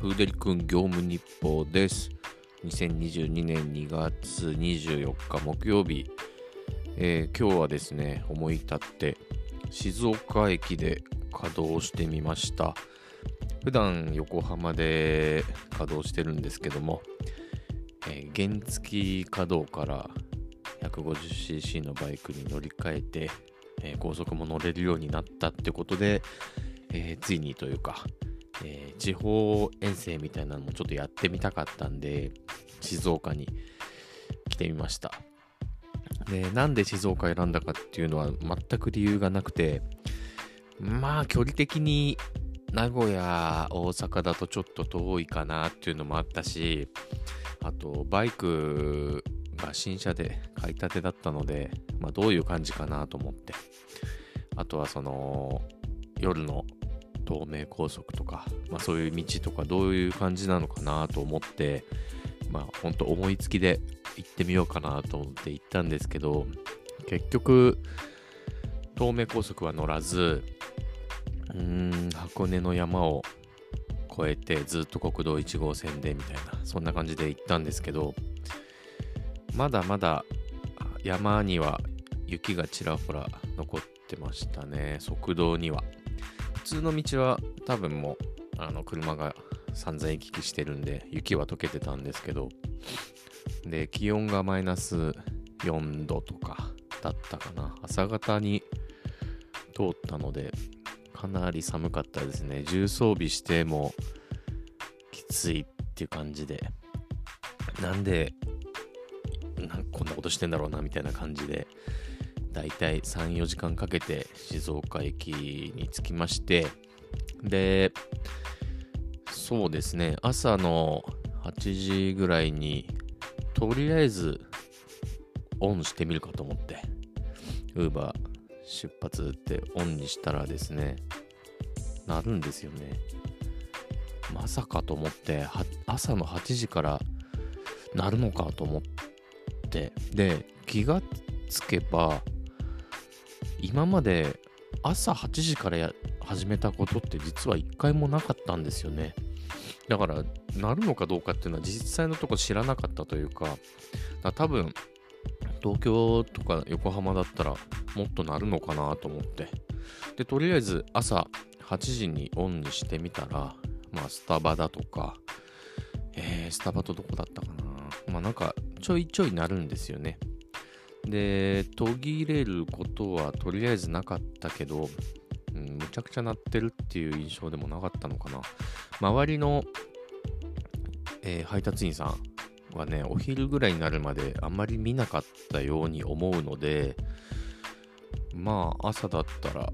フーデリ君業務日報です。2022年2月24日木曜日、えー今日はですね、思い立って静岡駅で稼働してみました。普段横浜で稼働してるんですけども、えー原付稼働から 150cc のバイクに乗り換えて、えー高速も乗れるようになったってことで、えーついにというか、えー地方遠征みたいなのもちょっとやってみたかったんで、静岡に来てみました。で、なんで静岡選んだかっていうのは全く理由がなくて、まあ距離的に名古屋、大阪だとちょっと遠いかなっていうのもあったし、あとバイクが新車で買いたてだったので、まあどういう感じかなと思って。あとはその夜の東名高速とか、まあ、そういう道とかどういう感じなのかなと思ってまあ本当思いつきで行ってみようかなと思って行ったんですけど結局東名高速は乗らずうーん箱根の山を越えてずっと国道1号線でみたいなそんな感じで行ったんですけどまだまだ山には雪がちらほら残ってましたね側道には。通の道は多分もうあの車が散々行き来してるんで雪は溶けてたんですけどで気温がマイナス4度とかだったかな。朝方に通ったのでかなり寒かったですね。重装備してもきついっていう感じで。なんでなんこんなことしてんだろうなみたいな感じでだいたい3、4時間かけて静岡駅に着きまして、で、そうですね、朝の8時ぐらいに、とりあえずオンしてみるかと思って、Uber 出発ってオンにしたらですね、なるんですよね。まさかと思って、朝の8時からなるのかと思って、で、気がつけば、今まで朝8時から始めたことって実は一回もなかったんですよね。だから、なるのかどうかっていうのは実際のとこ知らなかったというか、か多分、東京とか横浜だったらもっとなるのかなと思って。で、とりあえず朝8時にオンにしてみたら、まあ、スタバだとか、えー、スタバとどこだったかな。まあ、なんか、ちょいちょいなるんですよね。で、途切れることはとりあえずなかったけど、うん、むちゃくちゃ鳴ってるっていう印象でもなかったのかな。周りの、えー配達員さんはね、お昼ぐらいになるまであんまり見なかったように思うので、まあ、朝だったら、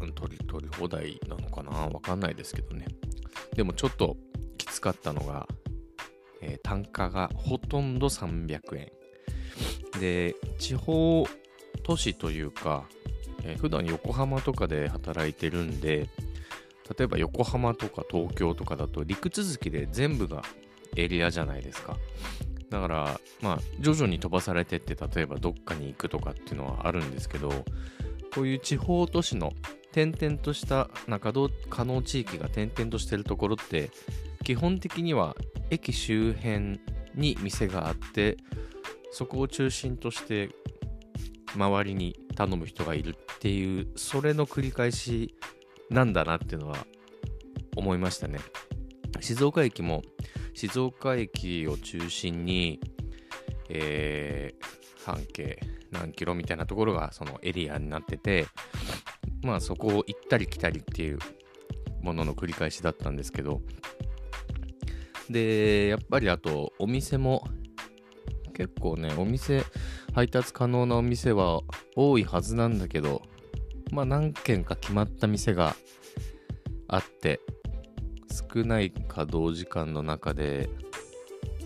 うん取り取り放題なのかな？わかんないですけどね。でもちょっときつかったのが、えー単価がほとんど300円。で地方都市というか、えー普段横浜とかで働いてるんで例えば横浜とか東京とかだと陸続きで全部がエリアじゃないですか。だからまあ徐々に飛ばされてって例えばどっかに行くとかっていうのはあるんですけどこういう地方都市の点々とした中稼働可能地域が点々としてるところって基本的には駅周辺に店があってそこを中心として周りに頼む人がいるっていうそれの繰り返しなんだなっていうのは思いましたね。静岡駅も静岡駅を中心に、えー半径何キロみたいなところがそのエリアになっててまあそこを行ったり来たりっていうものの繰り返しだったんですけど。でやっぱりあとお店も結構ねお店配達可能なお店は多いはずなんだけどまあ何軒か決まった店があって少ない稼働時間の中で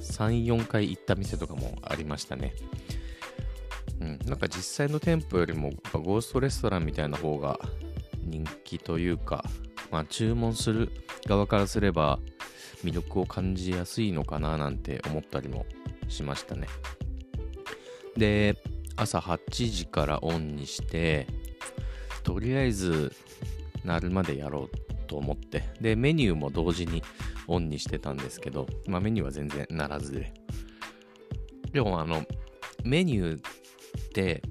34回行った店とかもありましたね。うんなんか実際の店舗よりもゴーストレストランみたいな方が人気というかまあ注文する側からすれば魅力を感じやすいのかななんて思ったりもしましたねで朝8時からオンにしてとりあえず鳴るまでやろうと思って、で、メニューも同時にオンにしてたんですけど、まあメニューは全然ならずで。でもあの、メニューって、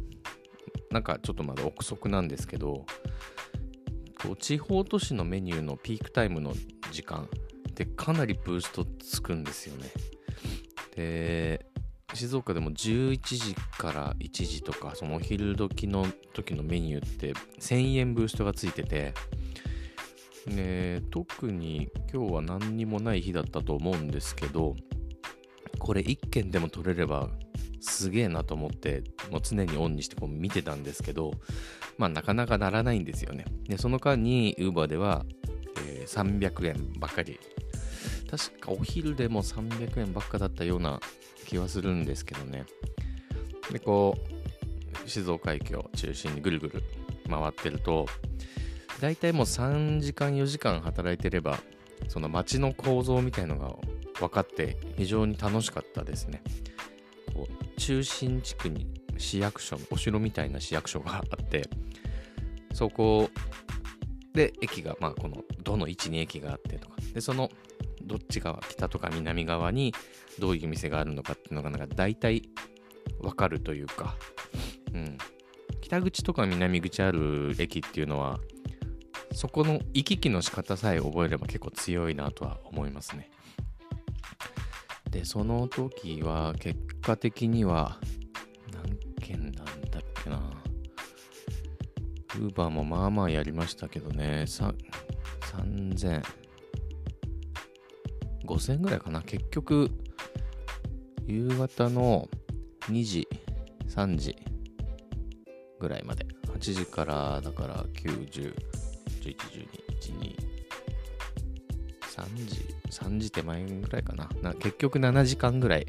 なんかちょっとまだ憶測なんですけど、こう地方都市のメニューのピークタイムの時間ってかなりブーストつくんですよね。で、静岡でも11時から1時とかそのお昼時の時のメニューって1000円ブーストがついててで特に今日は何にもない日だったと思うんですけどこれ1件でも取れればすげえなと思ってもう常にオンにしてこう見てたんですけどまあなかなかならないんですよね。でその間に Uber では、えー、300円ばっかり確かお昼でも300円ばっかだったような気はするんですけどね。で、こう、静岡駅を中心にぐるぐる回ってると、大体もう3時間4時間働いてれば、その街の構造みたいのが分かって非常に楽しかったですね。こう中心地区に市役所、お城みたいな市役所があって、そこで駅が、まあこのどの位置に駅があってとか、で、そのどっち側、北とか南側にどういう店があるのかっていうのがなんか大体わかるというか、うん。北口とか南口ある駅っていうのは、そこの行き来の仕方さえ覚えれば結構強いなとは思いますね。で、その時は結果的には何件なんだっけな。ウーバーもまあまあやりましたけどね、3000、5000円ぐらいかな。結局、夕方の2時、3時ぐらいまで。8時からだから9、10、11、12、1、2、3時、3時手前ぐらいかな。な結局7時間ぐらい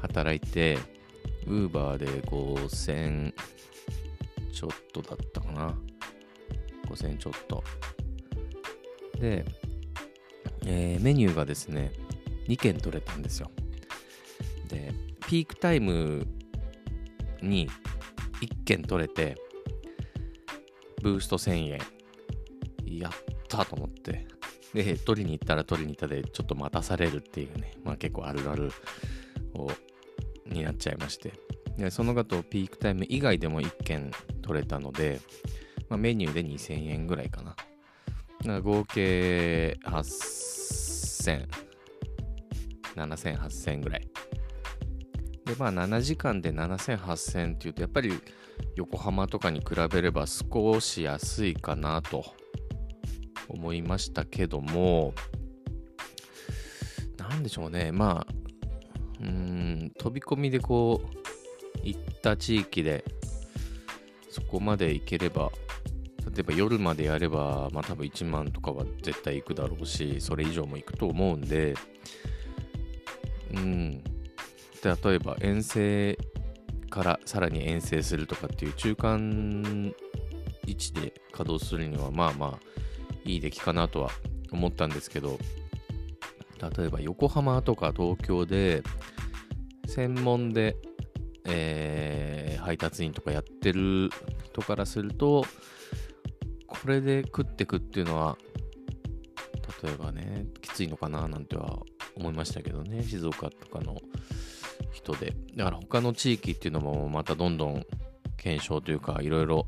働いて、ウーバーで5000ちょっとだったかな。5000ちょっと。で、えー、メニューがですね、2件取れたんですよ。で、ピークタイムに1件取れて、ブースト1000円。やったと思って。で、取りに行ったら取りに行ったで、ちょっと待たされるっていうね、まあ結構あるあるをになっちゃいまして。で、その後、ピークタイム以外でも1件取れたので、まあ、メニューで2000円ぐらいかな。合計8000 8000、7000、8000ぐらい。で、まあ7時間で7000、8000っていうと、やっぱり横浜とかに比べれば少し安いかなと思いましたけども、なんでしょうね、まあ、うん、飛び込みでこう、行った地域で、そこまで行ければ、例えば夜までやれば、まあ多分1万とかは絶対行くだろうし、それ以上も行くと思うんで、うん。例えば遠征からさらに遠征するとかっていう中間位置で稼働するにはまあまあいい出来かなとは思ったんですけど、例えば横浜とか東京で専門で、えー、配達員とかやってる人からすると、これで食ってくっていうのは、例えばね、きついのかななんては思いましたけどね、静岡とかの人で。だから他の地域っていうのもまたどんどん検証というか、いろいろ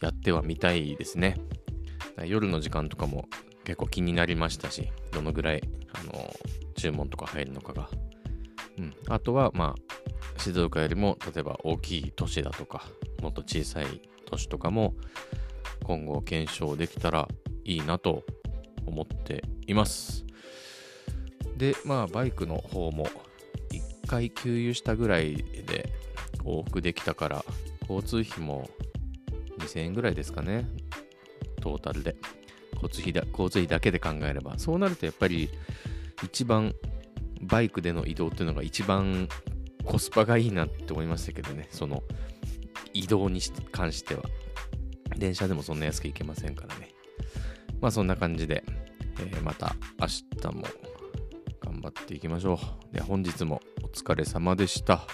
やってはみたいですね。夜の時間とかも結構気になりましたし、どのぐらい、あの、注文とか入るのかが。うん。あとは、まあ、静岡よりも、例えば大きい都市だとか、もっと小さい都市とかも、今後検証できたらいいなと思っています。で、まあ、バイクの方も1回給油したぐらいで往復できたから、交通費も2000円ぐらいですかね、トータルで。交通費だ交通費だけで考えれば。そうなるとやっぱり一番バイクでの移動っていうのが一番コスパがいいなって思いましたけどね、その移動に関しては。電車でもそんな安く行けませんからね。まあそんな感じで、えー、また明日も頑張っていきましょう。で、本日もお疲れ様でした。